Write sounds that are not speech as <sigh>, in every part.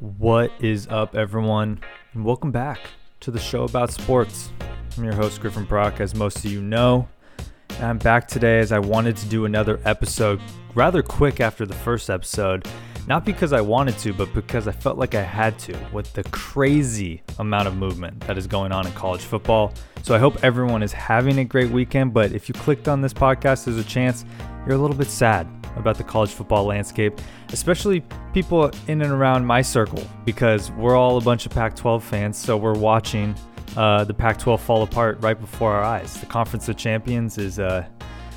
What is up, everyone? And welcome back to the show about sports. I'm your host, Griffin Brock, as most of you know. And I'm back today as I wanted to do another episode rather quick after the first episode. Not because I wanted to, but because I felt like I had to with the crazy amount of movement that is going on in college football. So I hope everyone is having a great weekend. But if you clicked on this podcast, there's a chance you're a little bit sad about the college football landscape, especially people in and around my circle, because we're all a bunch of Pac 12 fans. So we're watching uh, the Pac 12 fall apart right before our eyes. The Conference of Champions is uh,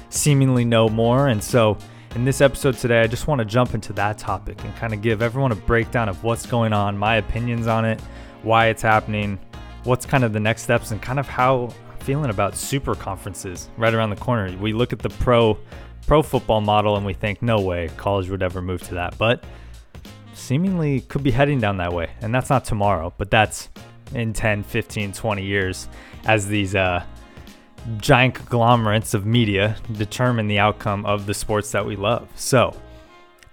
seemingly no more. And so in this episode today, I just want to jump into that topic and kind of give everyone a breakdown of what's going on, my opinions on it, why it's happening, what's kind of the next steps, and kind of how I'm feeling about super conferences right around the corner. We look at the pro pro football model and we think, no way, college would ever move to that. But seemingly could be heading down that way. And that's not tomorrow, but that's in 10, 15, 20 years as these uh, giant conglomerates of media determine the outcome of the sports that we love. So,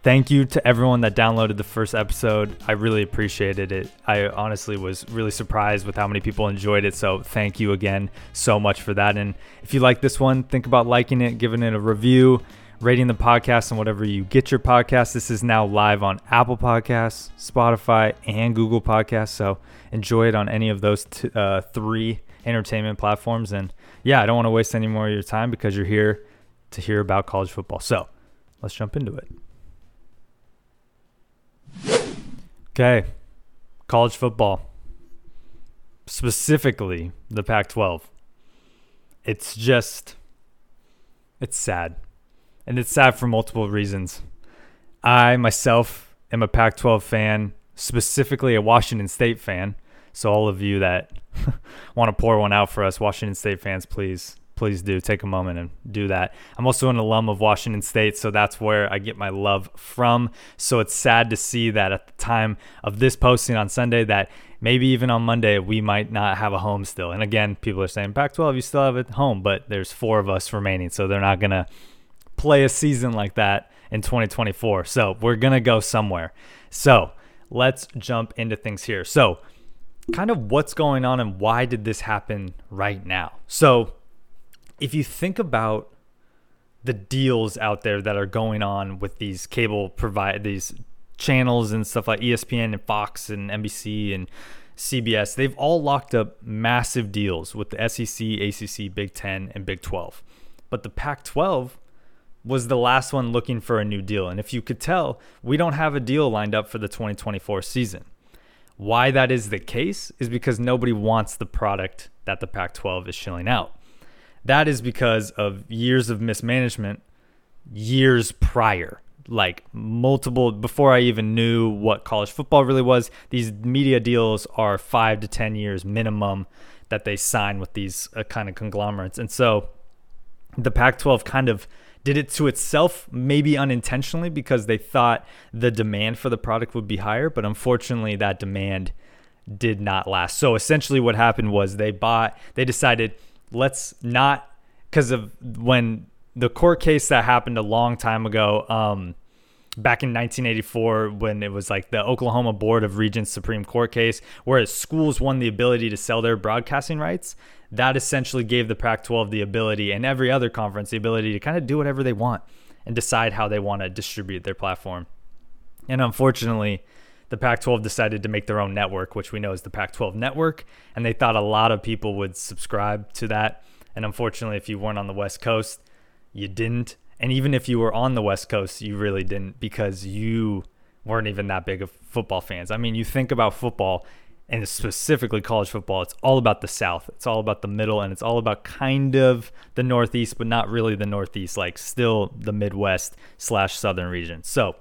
thank you to everyone that downloaded the first episode. I really appreciated it. I honestly was really surprised with how many people enjoyed it. So, thank you again so much for that. And if you like this one, think about liking it, giving it a review, rating the podcast, and whatever you get your podcast. This is now live on Apple Podcasts, Spotify, and Google Podcasts. So, enjoy it on any of those t- uh, three entertainment platforms. And yeah, I don't want to waste any more of your time because you're here to hear about college football. So, let's jump into it. Okay, college football, specifically the Pac 12. It's just, it's sad. And it's sad for multiple reasons. I myself am a Pac 12 fan, specifically a Washington State fan. So, all of you that <laughs> want to pour one out for us, Washington State fans, please please do take a moment and do that. I'm also an alum of Washington State, so that's where I get my love from. So it's sad to see that at the time of this posting on Sunday that maybe even on Monday we might not have a home still. And again, people are saying Pac-12 you still have a home, but there's four of us remaining, so they're not going to play a season like that in 2024. So we're going to go somewhere. So, let's jump into things here. So, kind of what's going on and why did this happen right now? So, if you think about the deals out there that are going on with these cable provide these channels and stuff like ESPN and Fox and NBC and CBS, they've all locked up massive deals with the SEC, ACC, Big 10 and Big 12. But the Pac-12 was the last one looking for a new deal. And if you could tell, we don't have a deal lined up for the 2024 season. Why that is the case is because nobody wants the product that the Pac 12 is shilling out. That is because of years of mismanagement, years prior, like multiple, before I even knew what college football really was. These media deals are five to 10 years minimum that they sign with these uh, kind of conglomerates. And so the Pac 12 kind of did it to itself, maybe unintentionally, because they thought the demand for the product would be higher. But unfortunately, that demand did not last. So essentially, what happened was they bought, they decided, let's not because of when the court case that happened a long time ago um, back in 1984 when it was like the Oklahoma Board of Regents Supreme Court case where schools won the ability to sell their broadcasting rights that essentially gave the Pac-12 the ability and every other conference the ability to kind of do whatever they want and decide how they want to distribute their platform and unfortunately the Pac 12 decided to make their own network, which we know is the Pac 12 network. And they thought a lot of people would subscribe to that. And unfortunately, if you weren't on the West Coast, you didn't. And even if you were on the West Coast, you really didn't because you weren't even that big of football fans. I mean, you think about football and specifically college football, it's all about the South. It's all about the middle and it's all about kind of the Northeast, but not really the Northeast, like still the Midwest slash Southern region. So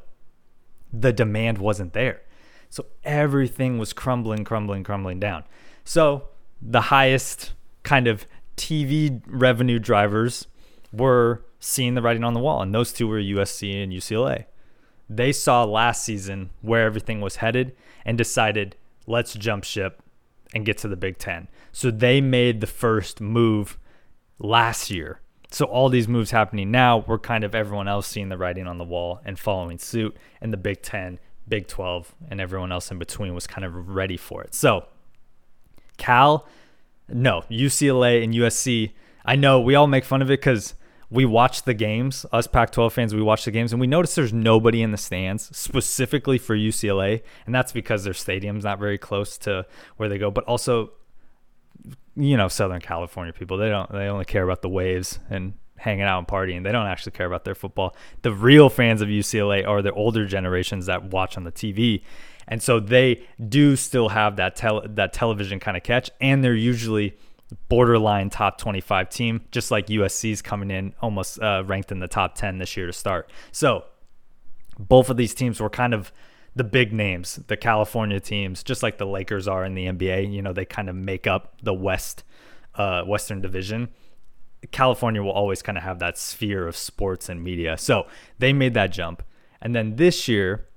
the demand wasn't there. So everything was crumbling, crumbling, crumbling down. So the highest kind of TV revenue drivers were seeing the writing on the wall, and those two were USC and UCLA. They saw last season where everything was headed and decided, let's jump ship and get to the Big Ten. So they made the first move last year. So all these moves happening now, we're kind of everyone else seeing the writing on the wall and following suit, and the Big Ten Big 12 and everyone else in between was kind of ready for it. So, Cal, no, UCLA and USC. I know we all make fun of it because we watch the games, us Pac 12 fans, we watch the games and we notice there's nobody in the stands specifically for UCLA. And that's because their stadium's not very close to where they go. But also, you know, Southern California people, they don't, they only care about the waves and hanging out and partying. They don't actually care about their football. The real fans of UCLA are the older generations that watch on the TV. And so they do still have that tel- that television kind of catch and they're usually borderline top 25 team, just like USC's coming in almost uh, ranked in the top 10 this year to start. So both of these teams were kind of the big names, the California teams, just like the Lakers are in the NBA. You know, they kind of make up the West, uh, Western Division. California will always kind of have that sphere of sports and media. So they made that jump. And then this year,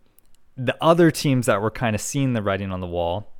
the other teams that were kind of seeing the writing on the wall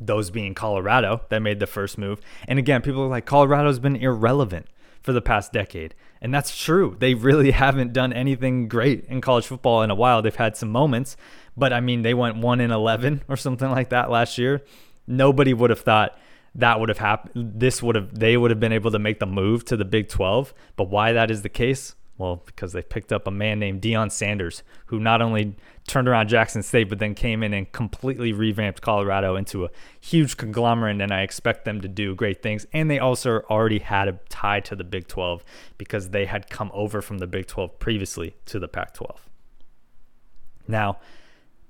those being Colorado that made the first move. And again, people are like, Colorado's been irrelevant for the past decade. And that's true. They really <laughs> haven't done anything great in college football in a while. They've had some moments, but I mean, they went 1 in 11 <laughs> or something like that last year. Nobody would have thought that would have happened. This would have, they would have been able to make the move to the Big 12. But why that is the case, well, because they picked up a man named Deion Sanders, who not only turned around Jackson State, but then came in and completely revamped Colorado into a huge conglomerate. And I expect them to do great things. And they also already had a tie to the Big 12 because they had come over from the Big 12 previously to the Pac 12. Now,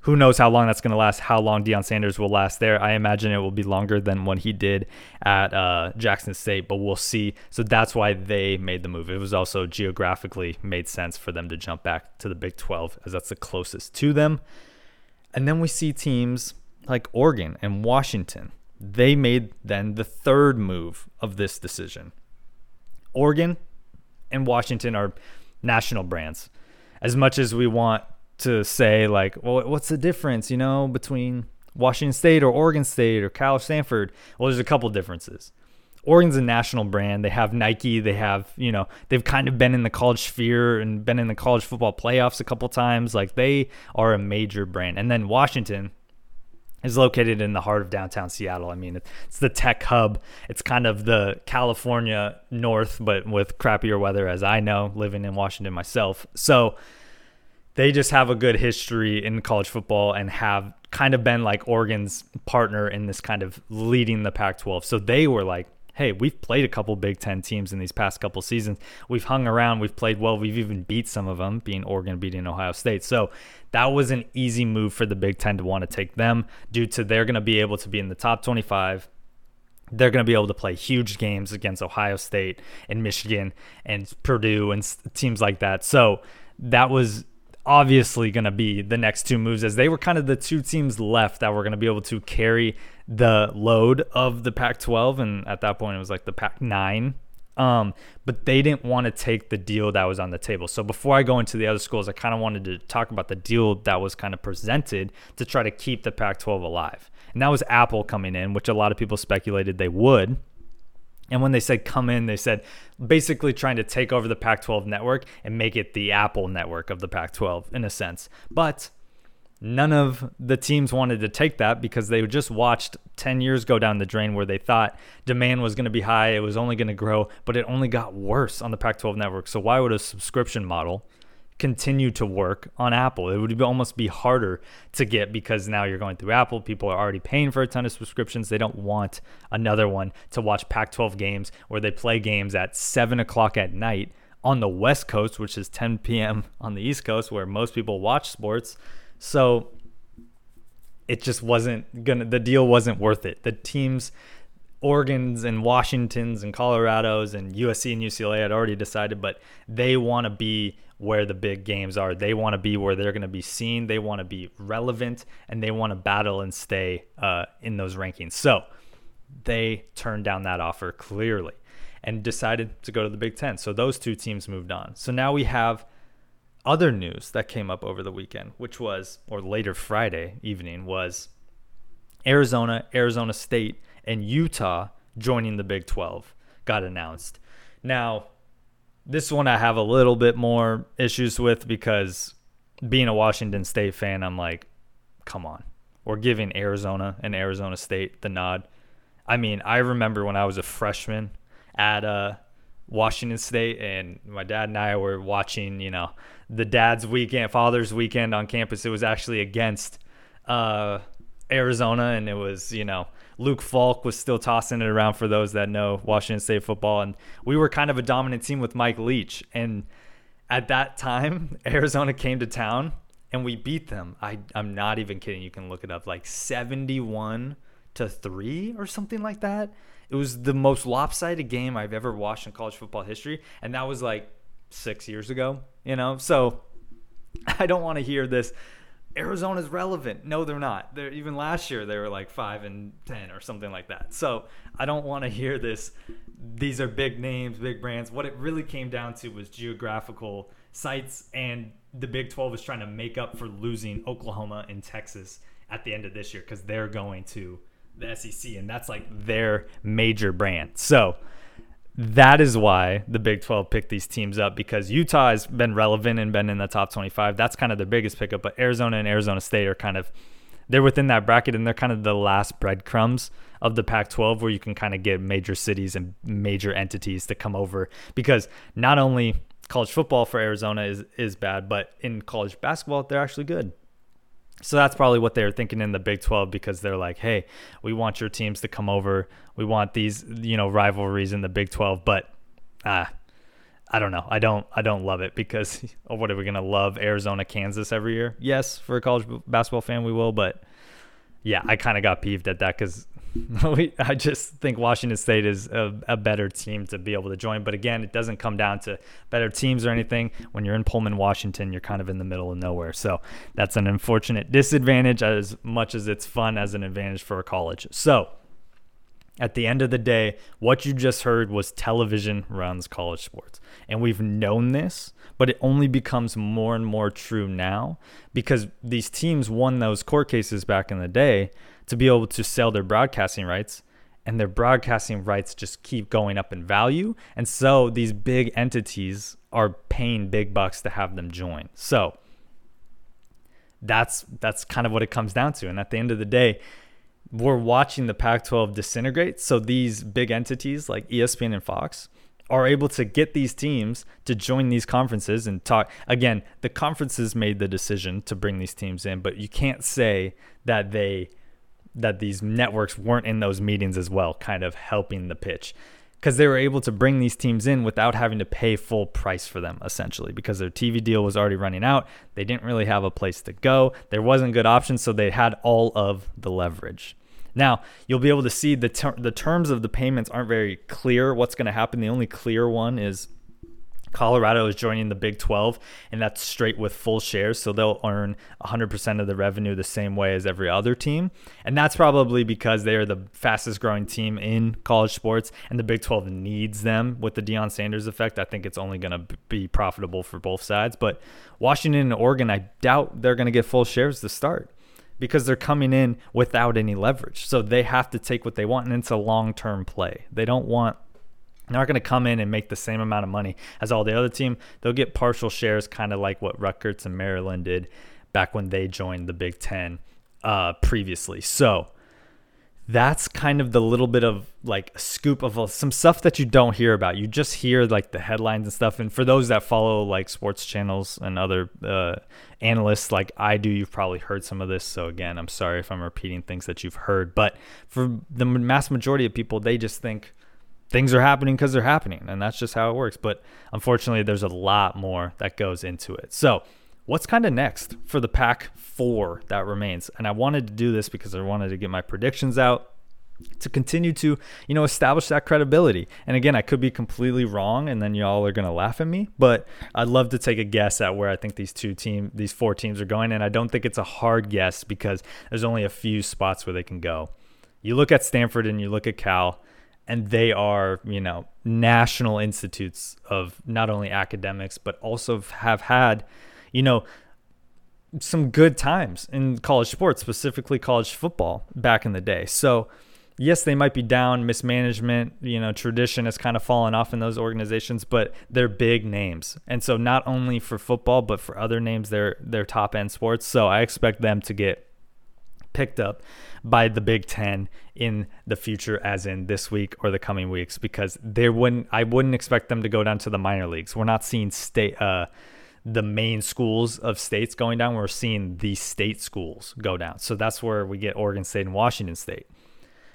who knows how long that's going to last, how long Deion Sanders will last there. I imagine it will be longer than what he did at uh, Jackson State, but we'll see. So that's why they made the move. It was also geographically made sense for them to jump back to the Big 12 as that's the closest to them. And then we see teams like Oregon and Washington. They made then the third move of this decision. Oregon and Washington are national brands. As much as we want to say like, well, what's the difference, you know, between Washington State or Oregon State or Cal or Stanford? Well, there's a couple differences. Oregon's a national brand. They have Nike. They have, you know, they've kind of been in the college sphere and been in the college football playoffs a couple times. Like they are a major brand. And then Washington is located in the heart of downtown Seattle. I mean, it's the tech hub. It's kind of the California north, but with crappier weather, as I know, living in Washington myself. So they just have a good history in college football and have kind of been like Oregon's partner in this kind of leading the Pac 12. So they were like, hey, we've played a couple Big Ten teams in these past couple seasons. We've hung around, we've played well, we've even beat some of them, being Oregon beating Ohio State. So that was an easy move for the Big Ten to want to take them due to they're going to be able to be in the top 25 they're going to be able to play huge games against Ohio State and Michigan and Purdue and teams like that. So that was obviously going to be the next two moves as they were kind of the two teams left that were going to be able to carry the load of the Pac 12. And at that point, it was like the Pac 9. Um, but they didn't want to take the deal that was on the table. So before I go into the other schools, I kind of wanted to talk about the deal that was kind of presented to try to keep the Pac 12 alive. And that was Apple coming in, which a lot of people speculated they would. And when they said come in, they said basically trying to take over the Pac 12 network and make it the Apple network of the Pac 12 in a sense. But none of the teams wanted to take that because they just watched 10 years go down the drain where they thought demand was going to be high, it was only going to grow, but it only got worse on the Pac 12 network. So, why would a subscription model continue to work on Apple. It would almost be harder to get because now you're going through Apple. People are already paying for a ton of subscriptions. They don't want another one to watch Pac 12 games where they play games at 7 o'clock at night on the West Coast, which is 10 p.m. on the East Coast where most people watch sports. So it just wasn't gonna, the deal wasn't worth it. The teams, Oregon's and Washington's and Colorado's and USC and UCLA had already decided, but they want to be where the big games are. They want to be where they're going to be seen. They want to be relevant and they want to battle and stay uh, in those rankings. So they turned down that offer clearly and decided to go to the Big Ten. So those two teams moved on. So now we have other news that came up over the weekend, which was, or later Friday evening, was Arizona, Arizona State, and Utah joining the Big 12 got announced. Now, this one I have a little bit more issues with because being a Washington State fan, I'm like, come on. We're giving Arizona and Arizona State the nod. I mean, I remember when I was a freshman at uh, Washington State, and my dad and I were watching, you know, the dad's weekend, father's weekend on campus. It was actually against uh, Arizona, and it was, you know, Luke Falk was still tossing it around for those that know Washington State football. And we were kind of a dominant team with Mike Leach. And at that time, <laughs> Arizona came to town and we beat them. I, I'm not even kidding. You can look it up like 71 to 3 or something like that. It was the most lopsided game I've ever watched in college football history. And that was like six years ago, you know? So <laughs> I don't want to hear this Arizona's relevant. No, they're not. They're even last year they were like five and ten or something like that. So I don't want to hear this. These are big names, big brands. What it really came down to was geographical sites, and the Big 12 is trying to make up for losing Oklahoma and Texas at the end of this year because they're going to the SEC, and that's like their major brand. So that is why the Big 12 picked these teams up because Utah has been relevant and been in the top 25. That's kind of their biggest pickup, but Arizona and Arizona State are kind of they're within that bracket and they're kind of the last breadcrumbs of the Pac-12 where you can kind of get major cities and major entities to come over because not only college football for Arizona is is bad, but in college basketball they're actually good. So that's probably what they're thinking in the Big 12 because they're like, hey, we want your teams to come over. We want these, you know, rivalries in the Big 12. But ah, I don't know. I don't I don't love it because <laughs> oh, what are we gonna love Arizona, Kansas every year? Yes, for a college basketball fan we will, but yeah, I kind of got peeved at that because <laughs> I just think Washington State is a, a, better team to be able to join. But again, it doesn't come down to better teams or anything. When you're in Pullman, Washington, you're kind of in the middle of nowhere. So that's an unfortunate disadvantage as much as it's fun as an advantage for a college. So at the end of the day, what you just heard was television runs college sports. And we've known this, but it only becomes more and more true now because these teams won those court cases back in the day to be able to sell their broadcasting rights and their broadcasting rights just keep going up in value. And so these big entities are paying big bucks to have them join. So that's that's kind of what it comes down to. And at the end of the day we're watching the Pac-12 disintegrate so these big entities like ESPN and Fox are able to get these teams to join these conferences and talk again the conferences made the decision to bring these teams in but you can't say that they that these networks weren't in those meetings as well, kind of helping the pitch. Because they were able to bring these teams in without having to pay full price for them, essentially, because their TV deal was already running out. They didn't really have a place to go. There wasn't good options, so they had all of the leverage. Now, you'll be able to see the, ter- the terms of the payments aren't very clear what's going to happen. The only clear one is Colorado is joining the Big 12, and that's straight with full shares. So they'll earn 100% of the revenue the same way as every other team. And that's probably because they are the fastest growing team in college sports, and the Big 12 needs them with the Deion Sanders effect. I think it's only going to be profitable for both sides. But Washington and Oregon, I doubt they're going to get full shares to start because they're coming in without any leverage. So they have to take what they want, and it's a long term play. They don't want they're not going to come in and make the same amount of money as all the other team. They'll get partial shares, kind of like what Rutgers and Maryland did back when they joined the Big Ten uh, previously. So that's kind of the little bit of like a scoop of some stuff that you don't hear about. You just hear like the headlines and stuff. And for those that follow like sports channels and other uh, analysts like I do, you've probably heard some of this. So again, I'm sorry if I'm repeating things that you've heard. But for the mass majority of people, they just think things are happening because they're happening and that's just how it works. But unfortunately there's a lot more that goes into it. So what's kind of next for the Pac four that remains? And i wanted to do this because i wanted to get my predictions out to continue to you know establish that credibility. And again i could be completely wrong and then y'all are going to laugh at me but i'd love to take a guess at where i think these two team these four teams are going and i don't think it's a hard guess because there's only a few spots where they can go. You look at stanford and you look at cal and they are you know national institutes of not only academics but also have had you know some good times in college sports specifically college football back in the day. So yes they might be down. Mismanagement you know tradition has kind of fallen off in those organizations but they're big names. And so not only for football but for other names they're they're top end sports. So i expect them to get picked up by the Big Ten in the future, as in this week or the coming weeks, because there wouldn't I wouldn't expect them to go down to the minor leagues. We're not seeing state uh, the main schools of states going down. We're seeing the state schools go down. So that's where we get Oregon State and Washington State.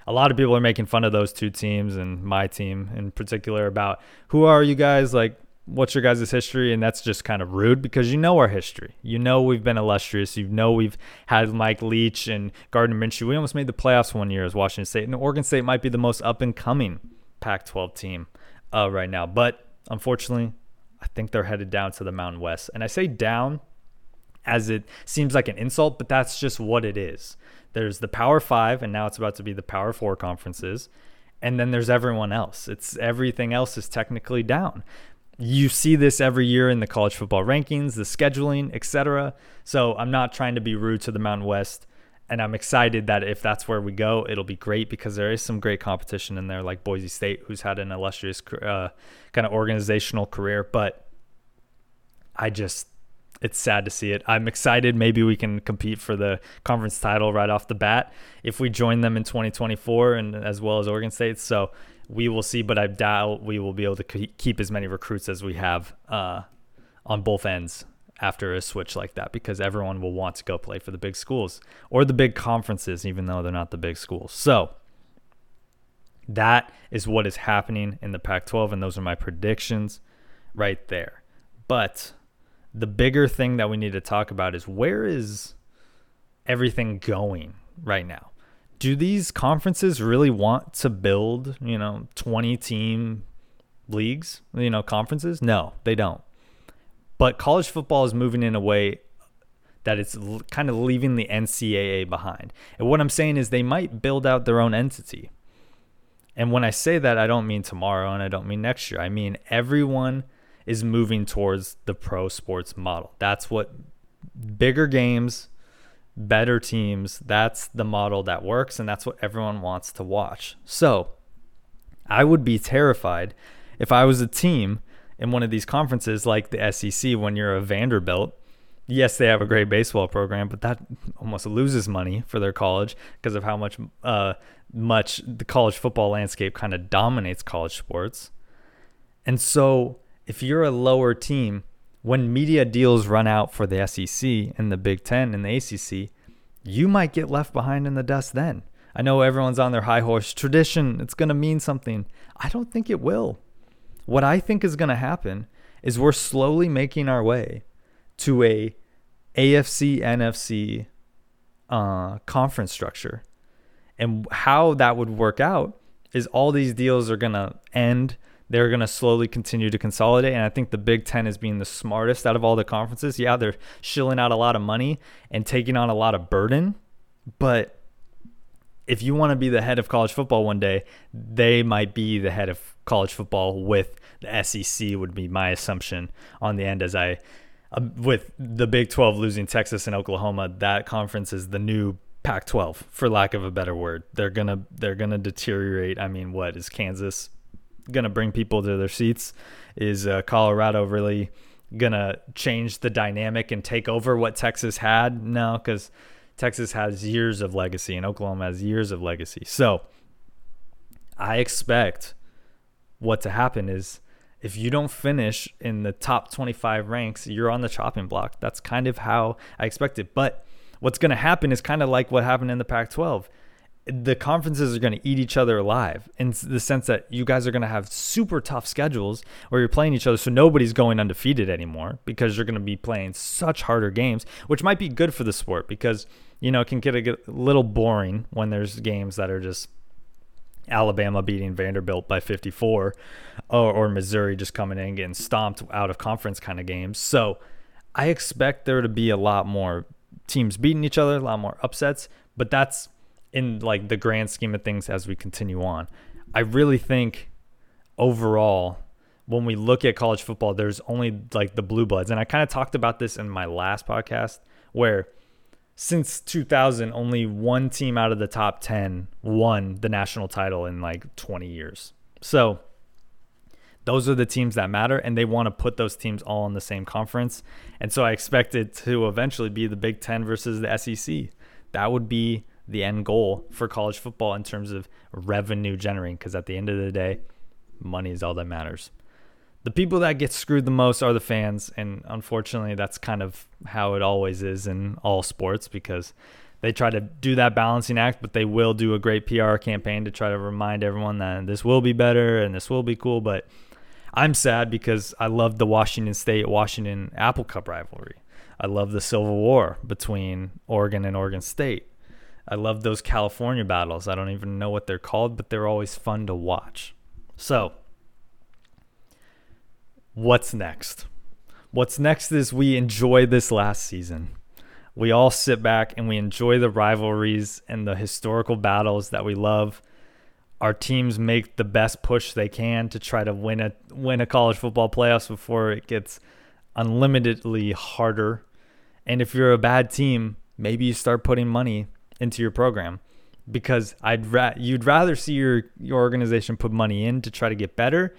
A lot of people are making fun of those two teams and my team in particular about who are you guys like what's your guys' history? And that's just kind of rude because you know our history. You know we've been illustrious. You know we've had Mike Leach and Gardner Minshew. We almost made the playoffs one year as Washington State, and Oregon State might be the most up and coming Pac-12 team uh, right now. But unfortunately, I think they're headed down to the Mountain West, and I say down as it seems like an insult, but that's just what it is. There's the Power Five, and now it's about to be the Power Four conferences and then there's everyone else. It's everything else is technically down you see this every year in the college football rankings, the scheduling, etc. So I'm not trying to be rude to the Mountain West, and I'm excited that if that's where we go, it'll be great because there is some great competition in there, like Boise State, who's had an illustrious uh, kind of organizational career. But I just, it's sad to see it. I'm excited. Maybe we can compete for the conference title right off the bat if we join them in 2024, and as well as Oregon State. So we will see, but I doubt we will be able to keep as many recruits as we have uh, on both ends after a switch like that because everyone will want to go play for the big schools or the big conferences, even though they're not the big schools. So that is what is happening in the Pac 12, and those are my predictions right there. But the bigger thing that we need to talk about is where is everything going right now? Do these conferences really want to build, you know, 20 team leagues, you know, conferences? No, they don't. But college football is moving in a way that it's kind of leaving the NCAA behind. And what I'm saying is they might build out their own entity. And when I say that, I don't mean tomorrow and I don't mean next year. I mean everyone is moving towards the pro sports model. That's what bigger games, better teams, that's the model that works and that's what everyone wants to watch. So I would be terrified if I was a team in one of these conferences like the SEC when you're a Vanderbilt. Yes, they have a great baseball program, but that almost loses money for their college because of how much uh, much the college football landscape kind of dominates college sports. And so, if you're a lower team, when media deals run out for the SEC and the Big Ten and the ACC, you might get left behind in the dust then. I know everyone's on their high horse. Tradition, it's going to mean something. I don't think it will. What I think is going to happen is we're slowly making our way to a AFC NFC uh, conference structure. And how that would work out is all these deals are going to end they're going to slowly continue to consolidate. And I think the Big Ten is being the smartest out of all the conferences. Yeah, they're shilling out a lot of money and taking on a lot of burden. But if you want to be the head of college football one day, they might be the head of college football with the SEC, would be my assumption on the end as I. Uh, with the Big 12 losing Texas and Oklahoma, that conference is the new Pac-12, for lack of a better word. They're gonna they're gonna deteriorate. I mean, what is Kansas going to bring people to their seats? Is uh, Colorado really going to change the dynamic and take over what Texas had? No, because Texas has years of legacy and Oklahoma has years of legacy. So I expect what to happen is if you don't finish in the top 25 ranks, you're on the chopping block. That's kind of how I expect it. But what's going to happen is kind of like what happened in the Pac 12 the conferences are going to eat each other alive in the sense that you guys are going to have super tough schedules where you're playing each other. So nobody's going undefeated anymore because you're going to be playing such harder games, which might be good for the sport because, you know, it can get a, little boring when there's games that are just Alabama beating Vanderbilt by 54 or, or Missouri just coming in getting stomped out of conference kind of games. So I expect there to be a lot more teams beating each other, a lot more upsets, but that's in like the grand scheme of things as we continue on. I really think overall when we look at college football there's only like the blue bloods and I kind of talked about this in my last podcast where since 2000 only one team out of the top 10 won the national title in like 20 years. So those are the teams that matter and they want to put those teams all in the same conference. And so I expect it to eventually be the Big 10 versus the SEC. That would be the end goal for college football in terms of revenue generating. Because at the end of the day, money is all that matters. The people that get screwed the most are the fans. And unfortunately, that's kind of how it always is in all sports because they try to do that balancing act, but they will do a great PR campaign to try to remind everyone that this will be better and this will be cool. But I'm sad because I love the Washington State Washington Apple Cup rivalry. I love the Civil War between Oregon and Oregon State. I love those California battles. I don't even know what they're called, but they're always fun to watch. So, what's next? What's next is we enjoy this last season. We all sit back and we enjoy the rivalries and the historical battles that we love. Our teams make the best push they can to try to win a win a college football playoffs before it gets unlimitedly harder. And if you're a bad team, maybe you start putting money into your program because I'd ra- you'd rather see your your organization put money in to try to get better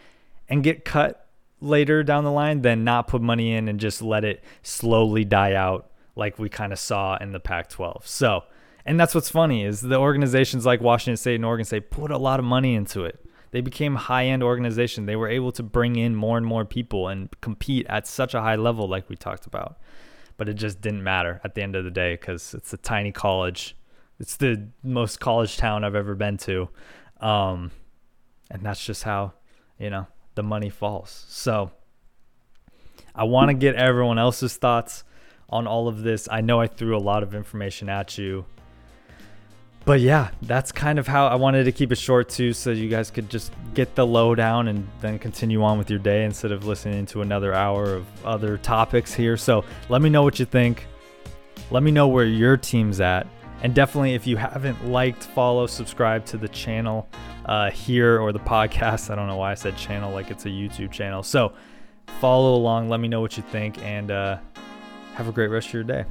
and get cut later down the line than not put money in and just let it slowly die out like we kind of saw in the Pac-12. So, and that's what's funny is the organizations like Washington State and Oregon State put a lot of money into it. They became high-end organization. They were able to bring in more and more people and compete at such a high level like we talked about. But it just didn't matter at the end of the day cuz it's a tiny college. It's the most college town I've ever been to. Um, and that's just how, you know, the money falls. So, I want to get everyone else's thoughts on all of this. I know I threw a lot of information at you. But yeah, that's kind of how I wanted to keep it short too, so you guys could just get the lowdown and then continue on with your day instead of listening to another hour of other topics here. So let me know what you think. Let me know where your team's at. And definitely, if you haven't liked, follow, subscribe to the channel uh, here or the podcast. I don't know why I said channel like it's a YouTube channel. So follow along. Let me know what you think. And, uh, have a great rest of your day.